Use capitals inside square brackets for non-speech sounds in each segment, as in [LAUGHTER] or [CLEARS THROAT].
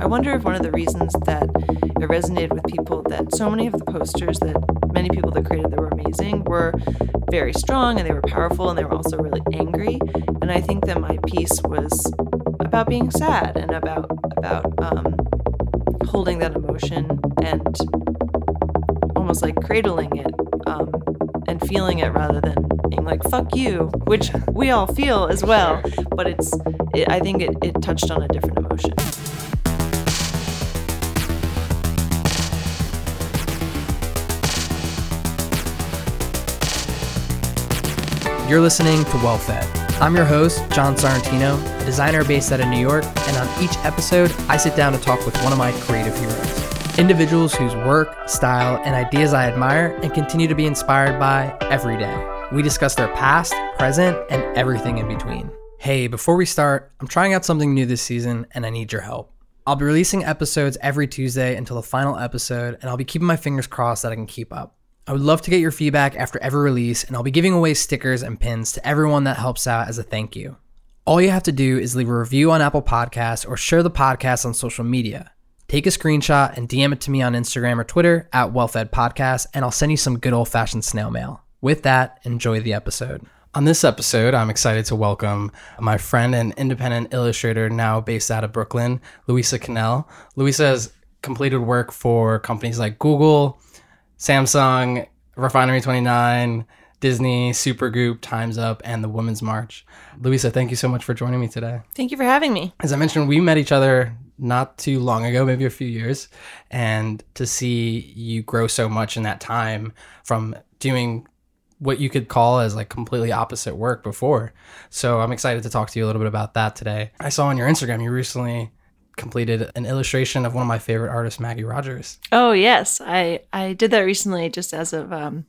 I wonder if one of the reasons that it resonated with people that so many of the posters that many people that created that were amazing were very strong and they were powerful and they were also really angry. And I think that my piece was about being sad and about about um, holding that emotion and almost like cradling it um, and feeling it rather than being like "fuck you," which we all feel as well. But it's it, I think it, it touched on a different emotion. You're listening to Well Fed. I'm your host, John Sorrentino, a designer based out of New York, and on each episode, I sit down to talk with one of my creative heroes. Individuals whose work, style, and ideas I admire and continue to be inspired by every day. We discuss their past, present, and everything in between. Hey, before we start, I'm trying out something new this season and I need your help. I'll be releasing episodes every Tuesday until the final episode, and I'll be keeping my fingers crossed that I can keep up. I would love to get your feedback after every release, and I'll be giving away stickers and pins to everyone that helps out as a thank you. All you have to do is leave a review on Apple Podcasts or share the podcast on social media. Take a screenshot and DM it to me on Instagram or Twitter at WellFed Podcast, and I'll send you some good old fashioned snail mail. With that, enjoy the episode. On this episode, I'm excited to welcome my friend and independent illustrator now based out of Brooklyn, Louisa Cannell. Louisa has completed work for companies like Google, Samsung, Refinery 29, Disney, Supergroup, Time's Up, and the Women's March. Louisa, thank you so much for joining me today. Thank you for having me. As I mentioned, we met each other not too long ago, maybe a few years, and to see you grow so much in that time from doing what you could call as like completely opposite work before. So I'm excited to talk to you a little bit about that today. I saw on your Instagram you recently completed an illustration of one of my favorite artists, Maggie Rogers. Oh yes, I I did that recently, just as of um,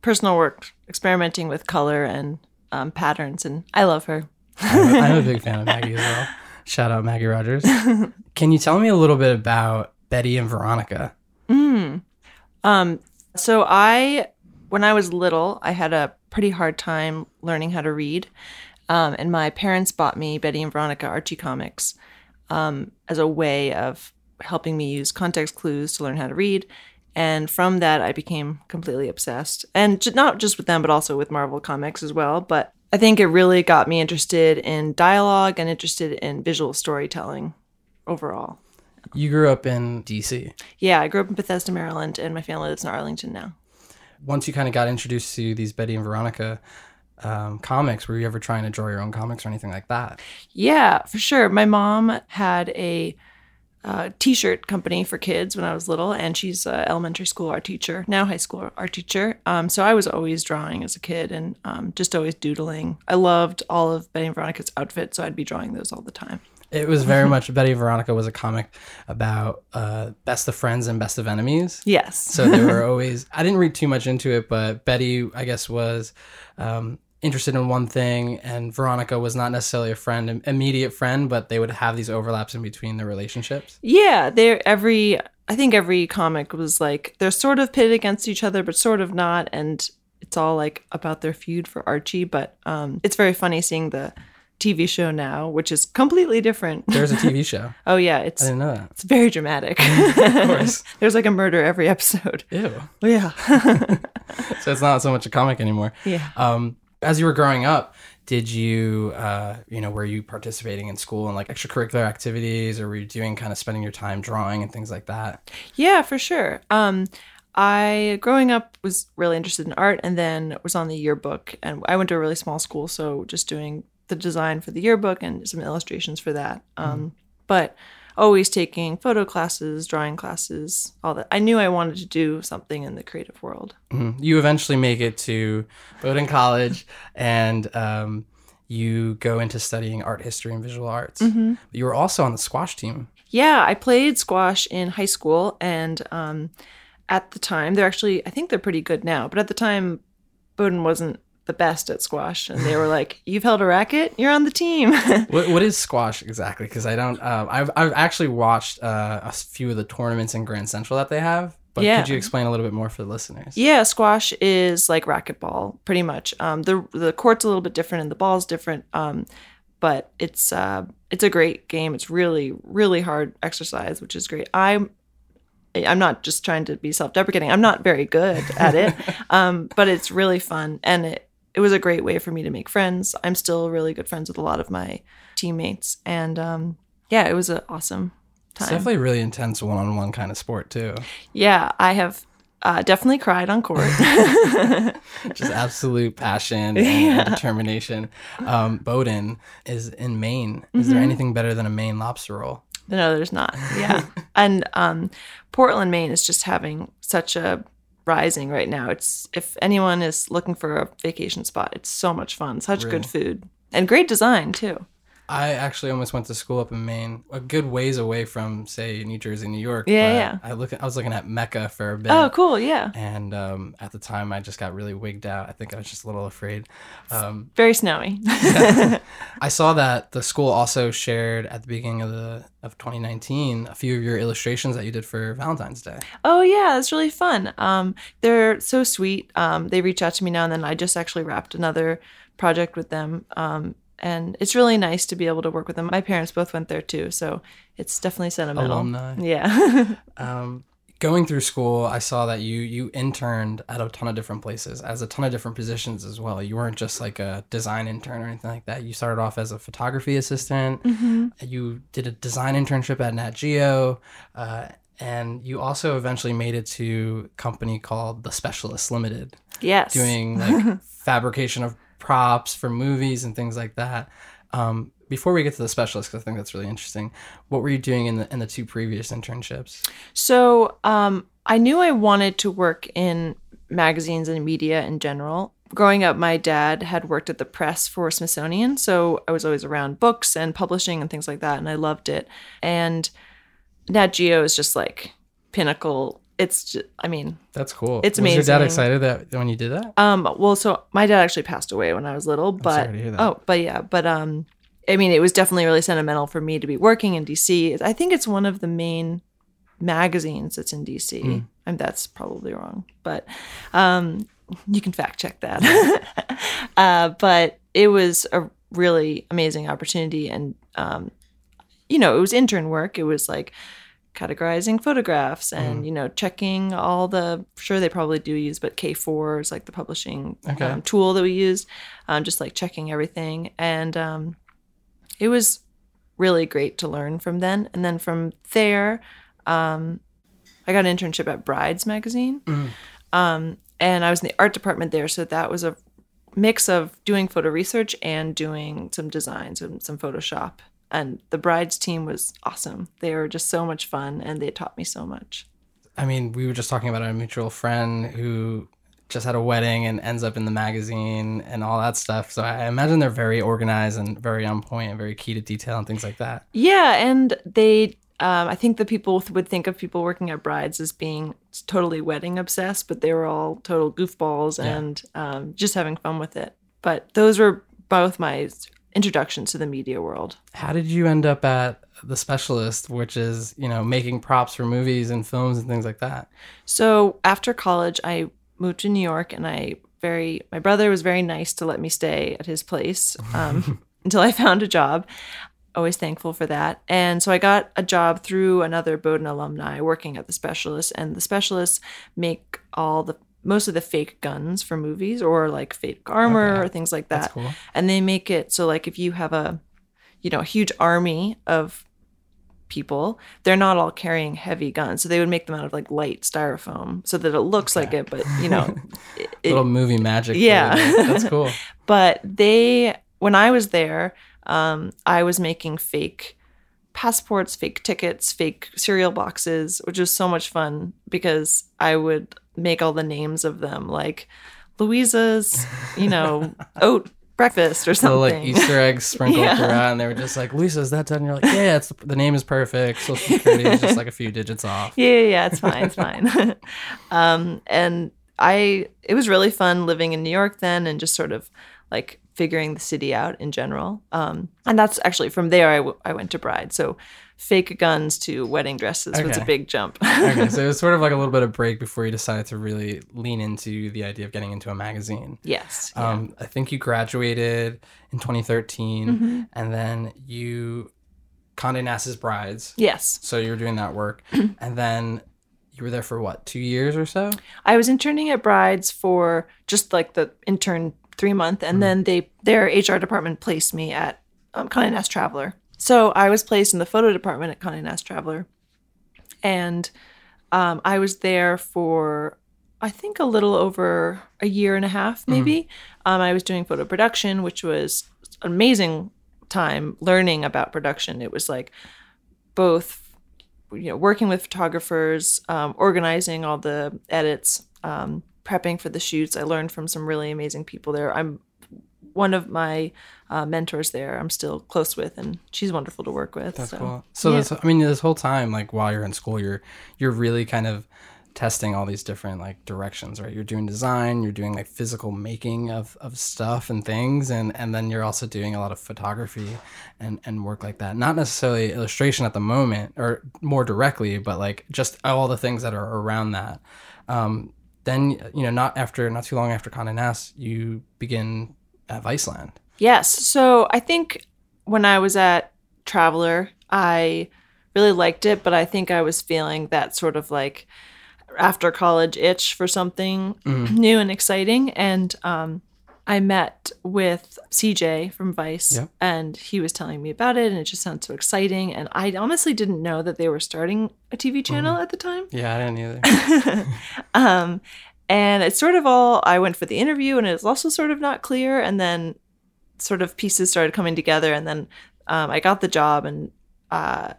personal work, experimenting with color and um, patterns, and I love her. I'm, I'm a [LAUGHS] big fan of Maggie as well. Shout out Maggie Rogers. Can you tell me a little bit about Betty and Veronica? Um, so I, when I was little, I had a pretty hard time learning how to read, um, and my parents bought me Betty and Veronica Archie comics um, as a way of helping me use context clues to learn how to read. And from that, I became completely obsessed, and j- not just with them, but also with Marvel comics as well. But I think it really got me interested in dialogue and interested in visual storytelling overall. You grew up in DC. Yeah, I grew up in Bethesda, Maryland, and my family lives in Arlington now. Once you kind of got introduced to these Betty and Veronica um, comics, were you ever trying to draw your own comics or anything like that? Yeah, for sure. My mom had a uh, t-shirt company for kids when I was little, and she's an elementary school art teacher, now high school art teacher. Um, so I was always drawing as a kid and um, just always doodling. I loved all of Betty and Veronica's outfits, so I'd be drawing those all the time. It was very much Betty Veronica was a comic about uh, best of friends and best of enemies. Yes. So they were always. I didn't read too much into it, but Betty, I guess, was um, interested in one thing, and Veronica was not necessarily a friend, an immediate friend, but they would have these overlaps in between the relationships. Yeah, they're every. I think every comic was like they're sort of pitted against each other, but sort of not, and it's all like about their feud for Archie. But um, it's very funny seeing the TV show now, which is completely different. There's a TV [LAUGHS] show. oh yeah, it's I didn't know that. it's very dramatic. Of [LAUGHS] course. There's like a murder every episode. Ew. [LAUGHS] Oh yeah, So it's not so much a comic anymore. yeah. Um, as you were growing up, did you, uh, you know, were you participating in school and like extracurricular activities, or were you doing kind of spending your time drawing and things like that? Yeah, for sure. Um, I growing up was really interested in art, and then was on the yearbook. And I went to a really small school, so just doing the design for the yearbook and some illustrations for that. Um, But always taking photo classes, drawing classes, all that. I knew I wanted to do something in the creative world. Mhm. You eventually make it to Bowdoin College, [LAUGHS] and um, you go into studying art history and visual arts. But you were also on the squash team. Yeah, I played squash in high school, and um, at the time, they're actually, I think they're pretty good now, but at the time, Bowdoin wasn't the best at squash, and they were like, [LAUGHS] "You've held a racket, you're on the team." [LAUGHS] What, what is squash exactly? Because I don't. Um, I've I've actually watched uh, a few of the tournaments in Grand Central that they have. But Yeah. could you explain a little bit more for the listeners? yeah, squash is like racquetball, pretty much. Um, the the court's a little bit different, and the ball's different. Um, but it's uh, it's a great game. It's really really hard exercise, which is great. I'm I'm not just trying to be self-deprecating. I'm not very good at it, [LAUGHS] um, but it's really fun, and it it was a great way for me to make friends. I'm still really good friends with a lot of my teammates, and um, yeah, it was an awesome It's time. definitely a really intense one-on-one kind of sport too. Yeah, I have uh, definitely cried on court. [LAUGHS] [LAUGHS] Just absolute passion and determination. Um, Bowdoin is in Maine. Is Mm-hmm. there anything better than a Maine lobster roll? no, there's not. Yeah, [LAUGHS] and um, Portland, Maine is just having such a rising right now. It's if anyone is looking for a vacation spot, it's so much fun. Such good food and great design too. I actually almost went to school up in Maine, a good ways away from, say, New Jersey, New York. Yeah, but yeah. I look, I was looking at MECA for a bit. Oh, cool. Yeah, And um, at the time, I just got really wigged out. I think I was just a little afraid. Um, very snowy. [LAUGHS] [LAUGHS] I saw that the school also shared at the beginning of the of 2019 a few of your illustrations that you did for Valentine's Day. Oh yeah, that's really fun. Um, they're so sweet. Um, they reach out to me now and then. I just actually wrapped another project with them, um, and it's really nice to be able to work with them. My parents both went there too, so it's definitely sentimental. Alumni. Yeah. [LAUGHS] Um, going through school, I saw that you you interned at a ton of different places as a ton of different positions as well. You weren't just like a design intern or anything like that. You started off as a photography assistant. You did a design internship at Nat Geo. Uh, and you also eventually made it to a company called The Specialists Limited. yes. doing like [LAUGHS] fabrication of props for movies and things like that. Um, before we get to the specialist, I think that's really interesting, what were you doing in the in the two previous internships? So um, I knew I wanted to work in magazines and media in general. Growing up, my dad had worked at the press for Smithsonian, so I was always around books and publishing and things like that, and I loved it. And Nat Geo is just like pinnacle. It's just, I mean, That's cool. It's amazing. Was your dad excited that when you did that? um, well, so my dad actually passed away when I was little, but sorry to hear that. oh, but yeah, but um, I mean, it was definitely really sentimental for me to be working in DC. I think it's one of the main magazines that's in DC. Hmm. And that's probably wrong, but um, you can fact check that. [LAUGHS] uh, but it was a really amazing opportunity, and um, you know, it was intern work. It was like categorizing photographs and Mm-hmm. you know checking all the sure they probably do use but k4 is like the publishing Okay. um, tool that we use um, just like checking everything. And um, it was really great to learn from then. And then from there um, i got an internship at brides magazine. Um, and i was in the art department there. So that was a mix of doing photo research and doing some designs and some photoshop and the brides team was awesome they were just so much fun and they taught me so much I mean, we were just talking about a mutual friend who just had a wedding and ends up in the magazine and all that stuff. So I imagine they're very organized and very on point and very key to detail and things like that. Yeah, and they, um, I think the people would think of people working at brides as being totally wedding obsessed, but they were all total goofballs and um, just having fun with it. But those were both my introductions to the media world. How did you end up at the specialist, which is, you know, making props for movies and films and things like that? So after college, I moved to New York, and I very my brother was very nice to let me stay at his place um, [LAUGHS] until I found a job. Always thankful for that. And so I got a job through another Bowdoin alumni working at the specialist, and the specialists make all the most of the fake guns for movies or like fake armor Okay. or things like that. That's cool. And they make it so like if you have a you know a huge army of people they're not all carrying heavy guns so they would make them out of like light styrofoam so that it looks like it but you know [LAUGHS] it, it- Little movie magic. Yeah. That's cool. [LAUGHS] but they when i was there um, i was making fake passports fake tickets fake cereal boxes which was so much fun because i would make all the names of them like louisa's you know [LAUGHS] oat breakfast or Little something like Easter eggs [LAUGHS] sprinkled Yeah. throughout, and they were just like, "Lisa, is that done?" And you're like, "Yeah, it's the name is perfect. Social security is just like a few digits off." yeah, yeah, yeah, it's fine, it's fine. [LAUGHS] um, and I, it was really fun living in New York then, and just sort of like figuring the city out in general. Um, and that's actually from there I, w- I went to Bride. So fake guns to wedding dresses was a big jump. okay, so [LAUGHS] it was sort of like a little bit of break before you decided to really lean into the idea of getting into a magazine. yes. yeah. Um, I think you graduated in 2013, Mm-hmm. and then you Condé Nast's Brides. yes. So you were doing that work, [CLEARS THROAT] and then you were there for what, two years or so? I was interning at Brides for just like the intern three month, and then they their HR department placed me at um, Condé Nast Traveler. So I was placed in the photo department at Condé Nast Traveler, and um, I was there for I think a little over a year and a half, maybe. Um, I was doing photo production, which was an amazing time learning about production. It was like both you know working with photographers um, organizing all the edits um, prepping for the shoots i learned from some really amazing people there i'm one of my uh, mentors there i'm still close with and she's wonderful to work with That's so. cool. So yeah. this, I mean, this whole time, like while you're in school, you're you're really kind of testing all these different like directions, right? You're doing design, you're doing like physical making of, of stuff and things, and and then you're also doing a lot of photography and and work like that. Not necessarily illustration at the moment, or more directly, but like just all the things that are around that. Um, then you know, not after not too long after Condé Nast, you begin at Viceland. Yes. So I think when I was at Traveler, I really liked it, but I think I was feeling that sort of like after college itch for something [LAUGHS] new and exciting. And um, I met with CJ from Vice, Yep. and he was telling me about it, and it just sounded so exciting. And I honestly didn't know that they were starting a TV channel at the time. Yeah, I didn't either. [LAUGHS] Um, and it's sort of all I went for the interview, and it was also sort of not clear. And then sort of pieces started coming together, and then um, I got the job, and uh,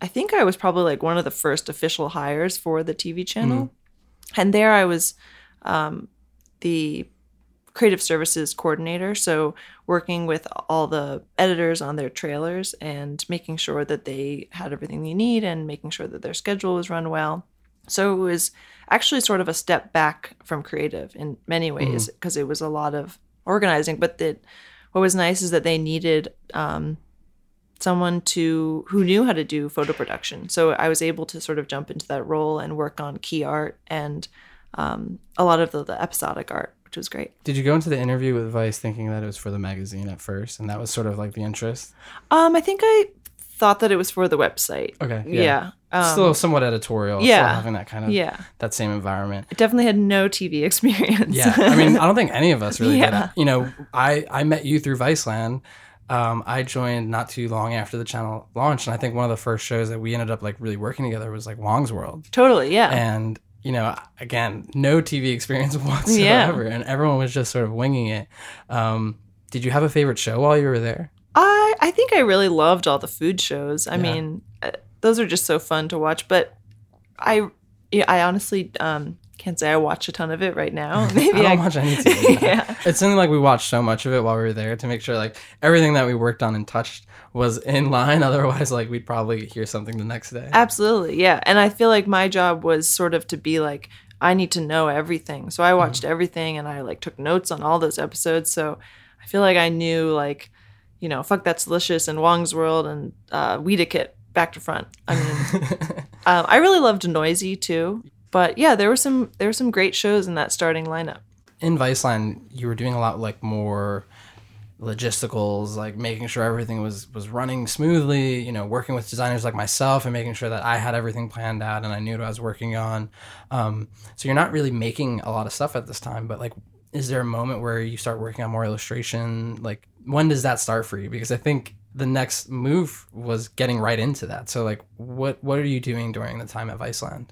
I think I was probably like one of the first official hires for the TV channel. And there I was um, the creative services coordinator, so working with all the editors on their trailers and making sure that they had everything they need and making sure that their schedule was run well. So it was actually sort of a step back from creative in many ways because it was a lot of organizing. But that what was nice is that they needed um, someone to who knew how to do photo production. So I was able to sort of jump into that role and work on key art and um, a lot of the, the episodic art, which was great. Did you go into the interview with Vice thinking that it was for the magazine at first, and that was sort of like the interest? Um, I think I thought that it was for the website. Okay, Yeah. Um, still somewhat editorial. yeah. still having that kind of yeah. that same environment. I definitely had no TV [LAUGHS] experience. Yeah, I mean, I don't think any of us really did. Yeah. You know, I I met you through Viceland. Um, I joined not too long after the channel launched, and I think one of the first shows that we ended up like really working together was like Huang's World. totally. Yeah. and you know again no tv experience [LAUGHS] whatsoever and everyone was just sort of winging it um, did you have a favorite show while you were there I I think I really loved all the food shows. I Yeah. mean, those are just so fun to watch. But I, I honestly um, can't say I watch a ton of it right now. [LAUGHS] [LAUGHS] Maybe i I, don't watch any [LAUGHS] tv now. yeah, it's something like we watched so much of it while we were there to make sure like everything that we worked on and touched was in line otherwise like we'd probably hear something the next day absolutely, yeah. And I feel like my job was sort of to be like I need to know everything. So I watched everything and I like took notes on all those episodes. So I feel like I knew like you know, fuck that's delicious and Huang's World and uh, Weediquette back to front. I mean. Um, [LAUGHS] I really loved Noisey too, but yeah, there were some there were some great shows in that starting lineup. in Viceland, you were doing a lot like more logisticals, like making sure everything was was running smoothly. You know, working with designers like myself and making sure that I had everything planned out and I knew what I was working on. Um, so you're not really making a lot of stuff at this time, but like, is there a moment where you start working on more illustration? Like, when does that start for you? Because I think the next move was getting right into that. So like, what what are you doing during the time at Viceland?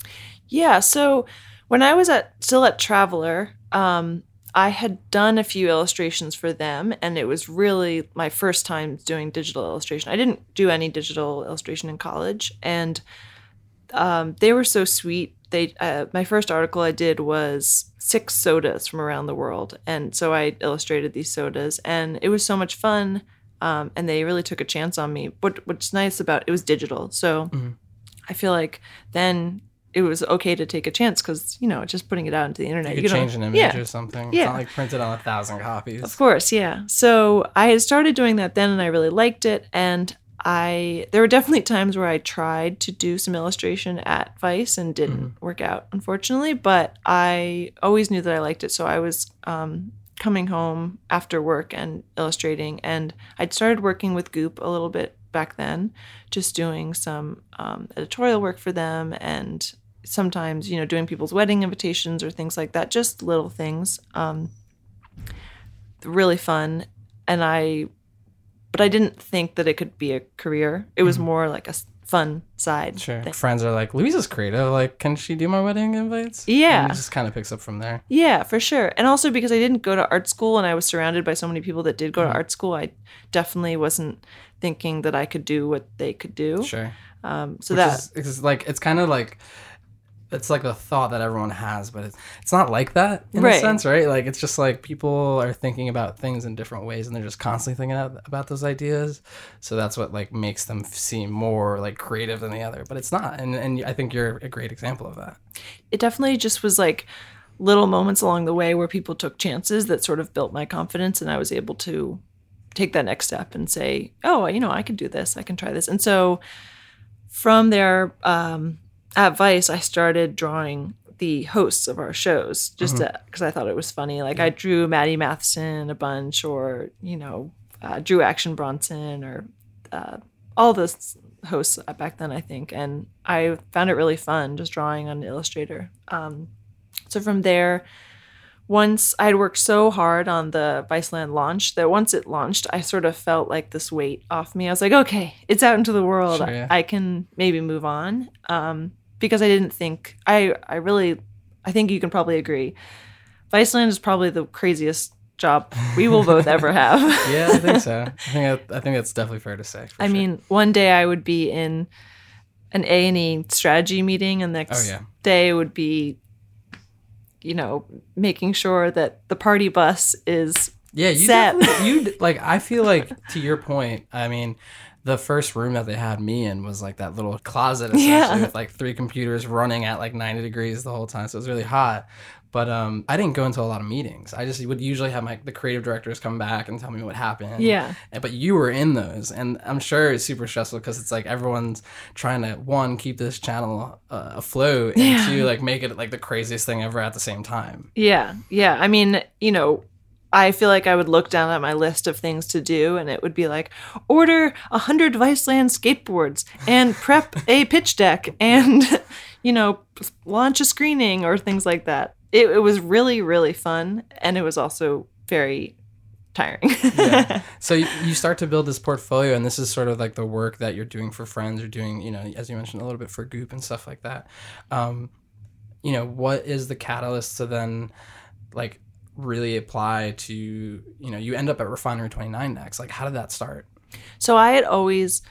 Yeah, so when I was at still at Traveler, um, I had done a few illustrations for them, and it was really my first time doing digital illustration. I didn't do any digital illustration in college, and um, they were so sweet. They uh, my first article I did was six sodas from around the world, and so I illustrated these sodas, and it was so much fun. Um, and they really took a chance on me. What what's nice about it was digital, so I feel like then it was okay to take a chance because you know just putting it out into the internet. You could change an image yeah, or something. It's Yeah. not like printed on a thousand copies. of course, yeah. So I had started doing that then, and I really liked it. And I there were definitely times where I tried to do some illustration at Vice and didn't work out, unfortunately. But I always knew that I liked it, so I was um, coming home after work and illustrating. And I'd started working with Goop a little bit back then, just doing some um, editorial work for them and sometimes you know doing people's wedding invitations or things like that, just little things. Um, really fun, and I but I didn't think that it could be a career. It was more like a fun side. Sure. thing. Friends are like, Louisa's creative. Like, can she do my wedding invites? Yeah. And it just kind of picks up from there. Yeah, for sure. And also because I didn't go to art school and I was surrounded by so many people that did go Mm-hmm. to art school, I definitely wasn't thinking that I could do what they could do. Sure. Um, so Which that is, it's like it's kind of like it's like a thought that everyone has, but it's it's not like that in a sense, right? Like it's just like people are thinking about things in different ways, and they're just constantly thinking out about those ideas. So that's what like makes them seem more like creative than the other, but it's not. And and I think you're a great example of that. it definitely just was like little moments along the way where people took chances that sort of built my confidence and I was able to take that next step and say, oh, you know, I can do this, I can try this. And so from there, um, at Vice, I started drawing the hosts of our shows just because I thought it was funny. Like I drew Matty Matheson a bunch, or you know, uh, drew Action Bronson, or uh, all the hosts back then. I think, and I found it really fun just drawing on Illustrator. Um, so from there, once I had worked so hard on the Viceland launch that once it launched, I sort of felt like this weight off me. I was like, okay, it's out into the world. Sure, yeah. I can maybe move on. Um, because I didn't think I I really I think you can probably agree. Viceland is probably the craziest job we will both ever [LAUGHS] have. Yeah, I think so. [LAUGHS] I think that, I think that's definitely fair to say. I sure. mean, one day I would be in an A and E strategy meeting, and the next Oh, yeah. day would be, you know, making sure that the party bus is Yeah, you set. you [LAUGHS] like. I feel like to your point. I mean, the first room that they had me in was like that little closet, [LAUGHS] essentially, Yeah. with like three computers running at like ninety degrees the whole time, so it was really hot. But um, I didn't go into a lot of meetings. I just would usually have my the creative directors come back and tell me what happened. Yeah. And- But you were in those, and I'm sure it's super stressful because it's like everyone's trying to one keep this channel uh, afloat, and Yeah. two like make it like the craziest thing ever at the same time. Yeah, yeah. I mean, you know, I feel like I would look down at my list of things to do, and it would be like order a hundred Viceland skateboards and prep a pitch deck, and [LAUGHS] you know, launch a screening or things like that. It, it was really, really fun, and it was also very tiring. Yeah. [LAUGHS] so you, you start to build this portfolio and this is sort of like the work that you're doing for friends or doing you know as you mentioned a little bit for goop and stuff like that um, you know what is the catalyst to then like really apply to you know you end up at refinery 29 next like how did that start So I had always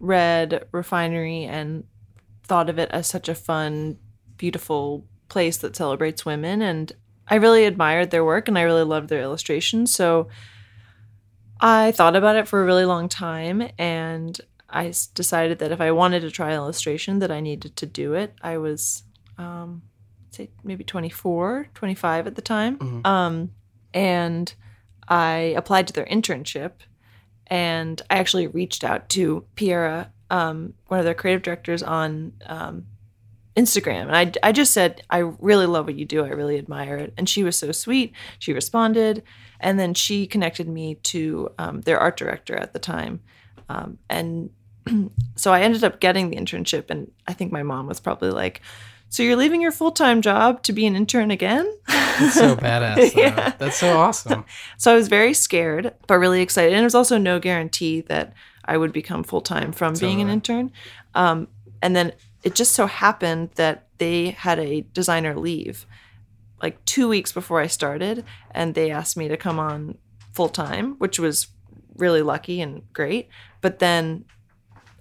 read Refinery and thought of it as such a fun, beautiful place that celebrates women. And I really admired their work and I really loved their illustrations. So I thought about it for a really long time and i decided that if I wanted to try illustration that I needed to do it. I was um say maybe 24, 25 at the time. Um and I applied to their internship and I actually reached out to Piera, um, one of their creative directors, on um, Instagram, and I, I just said, "I really love what you do. I really admire it." And she was so sweet. She responded, and then she connected me to um, their art director at the time, um, and [CLEARS THROAT] so I ended up getting the internship. And I think my mom was probably like, "So you're leaving your full time job to be an intern again?" That's so badass. [LAUGHS] Yeah. That's so awesome. [LAUGHS] So I was very scared, but really excited. And there was also no guarantee that I would become full time from being an intern. Um, and then it just so happened that they had a designer leave like two weeks before I started, and they asked me to come on full time, which was really lucky and great. But then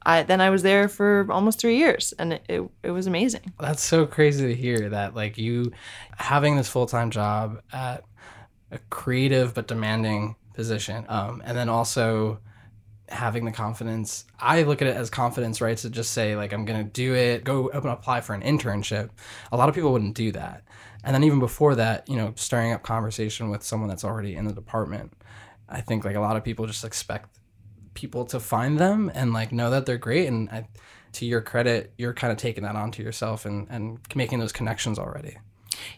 I then I was there for almost three years, and it, it, it was amazing. That's so crazy to hear that like you having this full-time job at a creative but demanding position um, and then also having the confidence i look at it as confidence right to just say like i'm gonna do it go and apply for an internship a lot of people wouldn't do that and then even before that you know stirring up conversation with someone that's already in the department i think like a lot of people just expect people to find them and like know that they're great. And I, to your credit, you're kind of taking that onto yourself and, and making those connections already.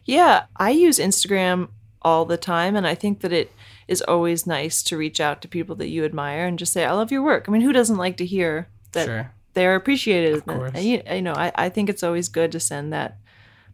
Yeah, I use Instagram all the time, and I think that it is always nice to reach out to people that you admire and just say, "I love your work." I mean, who doesn't like to hear that Sure. they're appreciated? Of course. And you, you know, I, I think it's always good to send that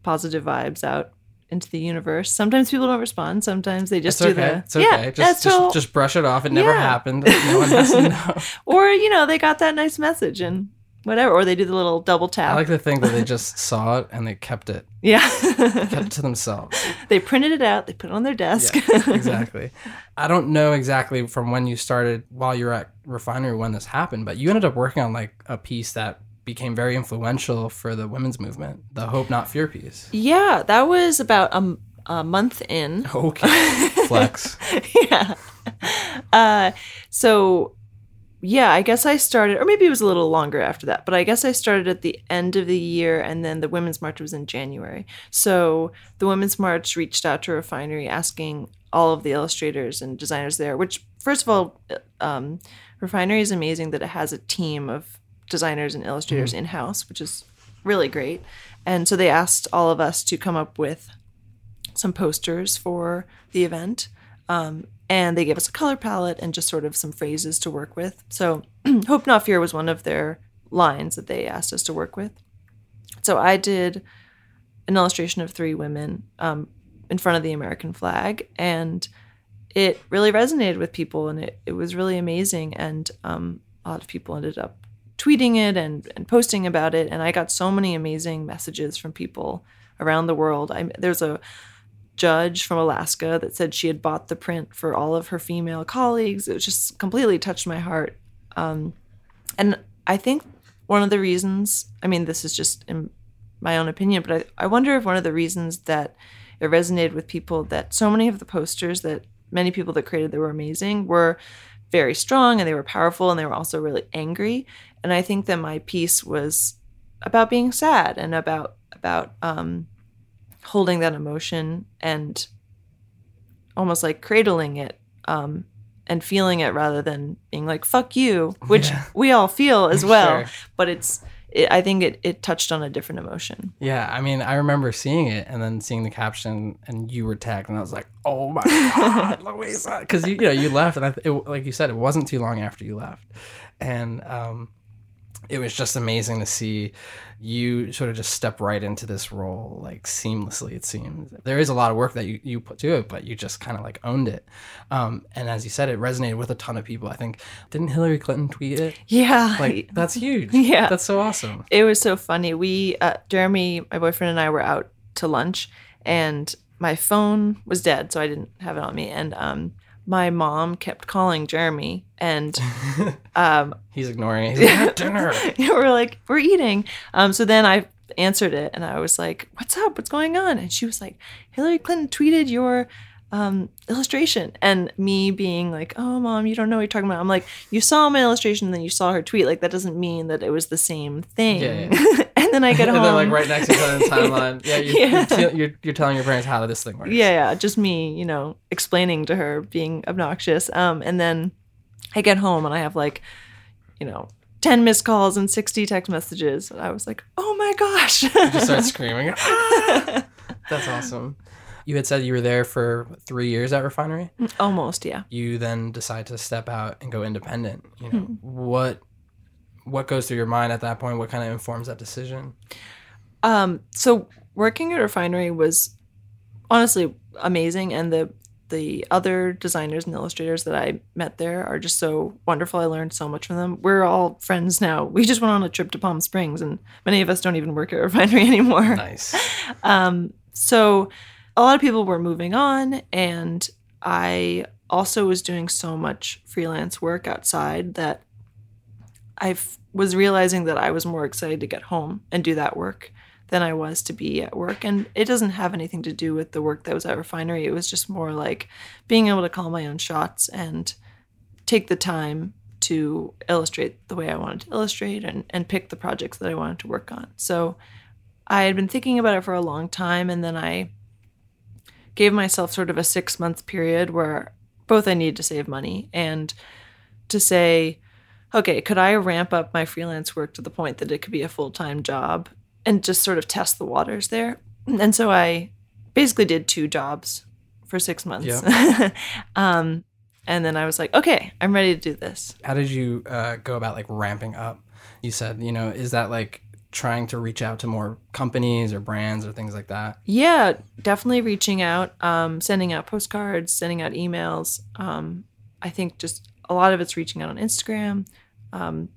positive vibes out into the universe. Sometimes people don't respond. Sometimes they just It's do okay. the It's okay. yeah, just, that's just, all- just brush it off. It never Yeah. happened. No one has to [LAUGHS] know. or you know they got that nice message and whatever, or they do the little double tap. I like to think that they just [LAUGHS] saw it and they kept it, yeah, kept it to themselves. [LAUGHS] they printed it out. They put it on their desk. Yeah, exactly. I don't know exactly from when you started while you were at Refinery when this happened, but you ended up working on like a piece that became very influential for the women's movement, the Hope Not Fear piece. yeah, that was about a, a month in. Okay. [LAUGHS] Flex. yeah. Uh, so yeah, I guess I started, or maybe it was a little longer after that, but I guess I started at the end of the year, and then the Women's March was in January. So the Women's March reached out to Refinery asking all of the illustrators and designers there, which, first of all, um, Refinery is amazing that it has a team of designers and illustrators in house, which is really great. And so they asked all of us to come up with some posters for the event. Um, and they gave us a color palette and just sort of some phrases to work with. So, [CLEARS THROAT] Hope Not Fear was one of their lines that they asked us to work with. So, I did an illustration of three women um, in front of the American flag, and it really resonated with people, and it, it was really amazing. And um, a lot of people ended up tweeting it and, and posting about it, and I got so many amazing messages from people around the world. I, there's a judge from Alaska that said she had bought the print for all of her female colleagues. It just completely touched my heart. Um, and I think one of the reasons, I mean, this is just in my own opinion, but I, I wonder if one of the reasons that it resonated with people that so many of the posters that many people that created that were amazing were very strong and they were powerful and they were also really angry. And I think that my piece was about being sad and about about um, holding that emotion and almost like cradling it um, and feeling it rather than being like "fuck you," [LAUGHS] which Yeah. we all feel as well. Sure. But it's it, I think it it touched on a different emotion. Yeah, I mean, I remember seeing it and then seeing the caption, and you were tagged, and I was like, "Oh my [LAUGHS] god, Louisa!" Because you, you know you left, and I, th- it, like you said, it wasn't too long after you left, and um, it was just amazing to see you sort of just step right into this role like seamlessly. It seems there is a lot of work that you, you put to it, but you just kind of like owned it, um, and as you said, it resonated with a ton of people. I think didn't Hillary Clinton tweet it? Yeah, Like that's huge. [LAUGHS] Yeah. that's so awesome. it was so funny. We, uh, Jeremy, my boyfriend, and I were out to lunch, and my phone was dead, so I didn't have it on me. And um, my mom kept calling Jeremy, and [LAUGHS] um, He's ignoring it. He's like, "At [LAUGHS] dinner. [LAUGHS] we're like, we're eating. Um, so then I answered it, and I was like, "What's up? What's going on?" And she was like, "Hillary Clinton tweeted your." Um, illustration and me being like, oh, mom, you don't know what you're talking about. I'm like, you saw my illustration, and then you saw her tweet. Like, that doesn't mean that it was the same thing. Yeah, and then I get [LAUGHS] home. and they're like right next to each other in the timeline. [LAUGHS] Yeah, you're, Yeah. You're, te- you're, you're telling your parents how this thing works. Yeah, yeah, just me, you know, explaining to her, being obnoxious. Um, and then I get home and I have like, you know, ten missed calls and sixty text messages. And I was like, oh my gosh. just start [LAUGHS] screaming. "Ah!" That's awesome. You had said you were there for three years at Refinery. Almost, yeah. You then decide to step out and go independent. You Hmm. know what? What goes through your mind at that point? What kind of informs that decision? Um, so working at a refinery was honestly amazing, and the the other designers and illustrators that I met there are just so wonderful. I learned so much from them. We're all friends now. We just went on a trip to Palm Springs, and many of us don't even work at a [LAUGHS] refinery anymore. Nice. [LAUGHS] Um, so a lot of people were moving on, and I also was doing so much freelance work outside that I f- was realizing that I was more excited to get home and do that work than I was to be at work. And it doesn't have anything to do with the work that was at refinery. It was just more like being able to call my own shots and take the time to illustrate the way I wanted to illustrate and, and pick the projects that I wanted to work on. So I had been thinking about it for a long time, and then I gave myself sort of a six month period where both I needed to save money and to say, okay, could I ramp up my freelance work to the point that it could be a full time job and just sort of test the waters there? And so I basically did two jobs for six months. [LAUGHS] um, and then I was like, okay, I'm ready to do this. How did you uh, go about like ramping up? You said, you know, is that like trying to reach out to more companies or brands or things like that? Yeah, definitely reaching out, um, sending out postcards, sending out emails. Um, I think just a lot of it's reaching out on Instagram. Um,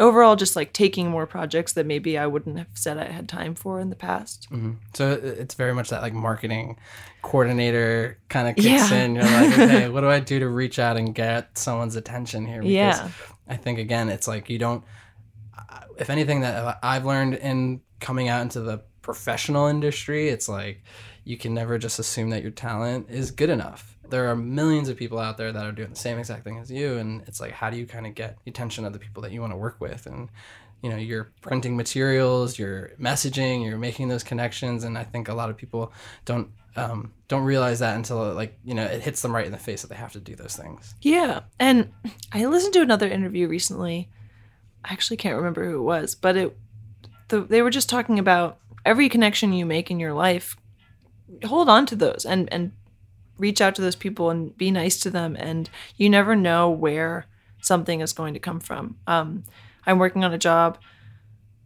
overall, just like taking more projects that maybe I wouldn't have said I had time for in the past. Mm-hmm. So it's very much that like marketing coordinator kind of kicks Yeah. in. You're like, [LAUGHS] okay, what do I do to reach out and get someone's attention here? Because Yeah. I think again, it's like you don't. uh, If anything that I've learned in coming out into the professional industry, it's like you can never just assume that your talent is good enough. There are millions of people out there that are doing the same exact thing as you, and it's like, how do you kind of get the attention of the people that you want to work with? And you know, you're printing materials, you're messaging, you're making those connections, and I think a lot of people don't um, don't realize that until like you know it hits them right in the face that they have to do those things. Yeah. And I listened to another interview recently. I actually can't remember who it was, but it the, they were just talking about every connection you make in your life, hold on to those and and reach out to those people and be nice to them and you never know where something is going to come from. Um, I'm working on a job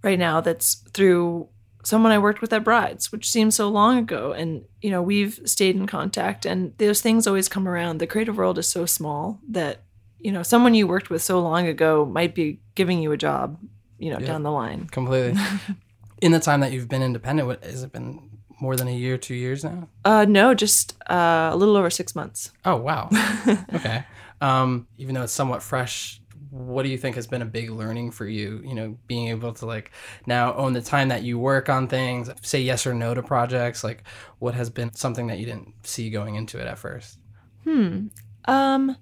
right now that's through someone I worked with at Brides, which seems so long ago. And, you know, we've stayed in contact and those things always come around. The creative world is so small that, you know, someone you worked with so long ago might be giving you a job, you know, Yeah. down the line. Completely. [LAUGHS] in the time that you've been independent, what has it been more than a year, two years now? Uh, no, just uh, a little over six months. Oh wow. [LAUGHS] okay. Um, even though it's somewhat fresh, what do you think has been a big learning for you? You know, being able to like now own the time that you work on things, say yes or no to projects. Like, what has been something that you didn't see going into it at first? Um,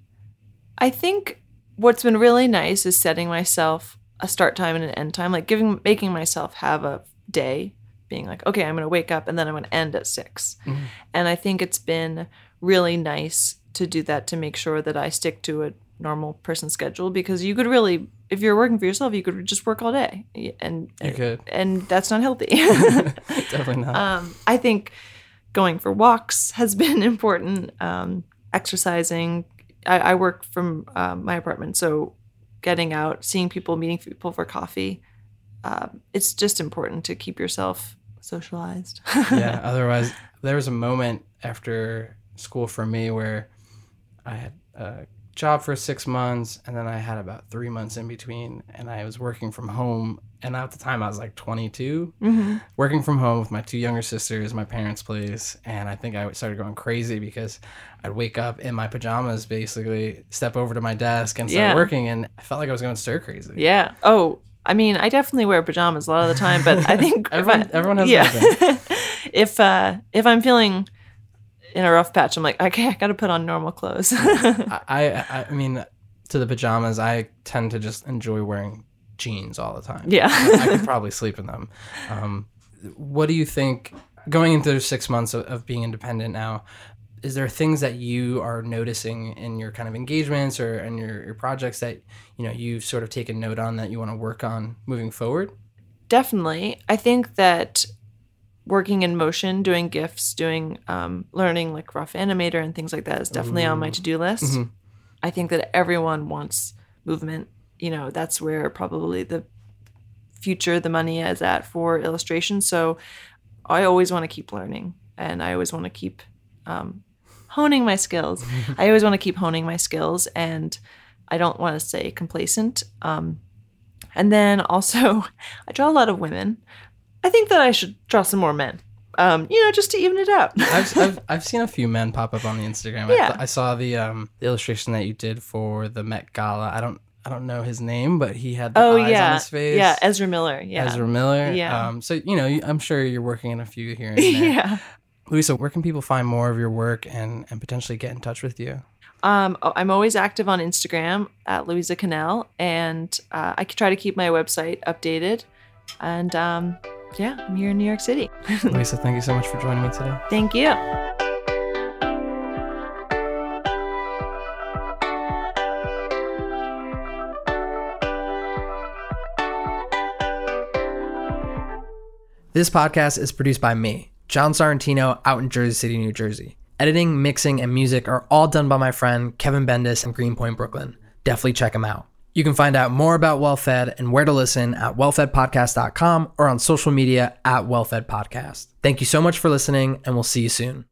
I think what's been really nice is setting myself a start time and an end time, like giving, making myself have a day, being like, okay, I'm going to wake up and then I'm going to end at 6 And I think it's been really nice to do that to make sure that I stick to a normal person schedule because you could really, if you're working for yourself, you could just work all day, and You could. and that's not healthy. [LAUGHS] [LAUGHS] Definitely not. um, I think going for walks has [LAUGHS] been important. Um, exercising. I, I work from um, my apartment, so getting out, seeing people, meeting people for coffee. Um, it's just important to keep yourself socialized. yeah. [LAUGHS] Otherwise, there was a moment after school for me where I had a job for six months, and then I had about three months in between, and I was working from home. And at the time, I was like 22, mm-hmm. working from home with my two younger sisters, my parents' place, and I think I started going crazy because I'd wake up in my pajamas, basically step over to my desk and start Yeah. working, and I felt like I was going stir crazy. yeah. Oh, I mean, I definitely wear pajamas a lot of the time, but I think [LAUGHS] Everyone- I- everyone has yeah. [LAUGHS] if uh, if I'm feeling in a rough patch, I'm like, okay, I got to put on normal clothes. [LAUGHS] I, I I mean, to the pajamas, I tend to just enjoy wearing jeans all the time. Yeah. I, I could probably sleep in them. Um, what do you think going into six months of, of being independent now? Is there things that you are noticing in your kind of engagements or in your, your projects that you know you've sort of taken note on that you want to work on moving forward? definitely. I think that working in motion doing gifs doing um, learning like rough animator and things like that is definitely on my to-do list. I think that everyone wants movement. You know that's where probably the future the money is at for illustration. So i always want to keep learning and i always want to keep um, honing my skills [LAUGHS] i always want to keep honing my skills and i don't want to say complacent um, and then also, [LAUGHS] I draw a lot of women. I think that I should draw some more men. Um, you know, just to even it out. I've, I've, [LAUGHS] I've seen a few men pop up on the Instagram. Yeah. I, I saw the um the illustration that you did for the Met Gala. I don't I don't know his name, but he had the oh eyes yeah, on his face. yeah, Ezra Miller. Yeah, Ezra Miller. Yeah. Um, so you know, I'm sure you're working in a few here and there. yeah. Louisa, where can people find more of your work and, and potentially get in touch with you? Um, oh, I'm always active on Instagram at Louisa Cannell, and uh, I try to keep my website updated. And um, yeah, I'm here in New York City. [LAUGHS] Louisa, thank you so much for joining me today. Thank you. This podcast is produced by me. John Sorrentino, out in Jersey City, New Jersey. Editing, mixing, and music are all done by my friend Kevin Bendis in Greenpoint, Brooklyn. Definitely check him out. You can find out more about WellFed and where to listen at wellfedpodcast.com or on social media at WellFedPodcast. Thank you so much for listening, and we'll see you soon.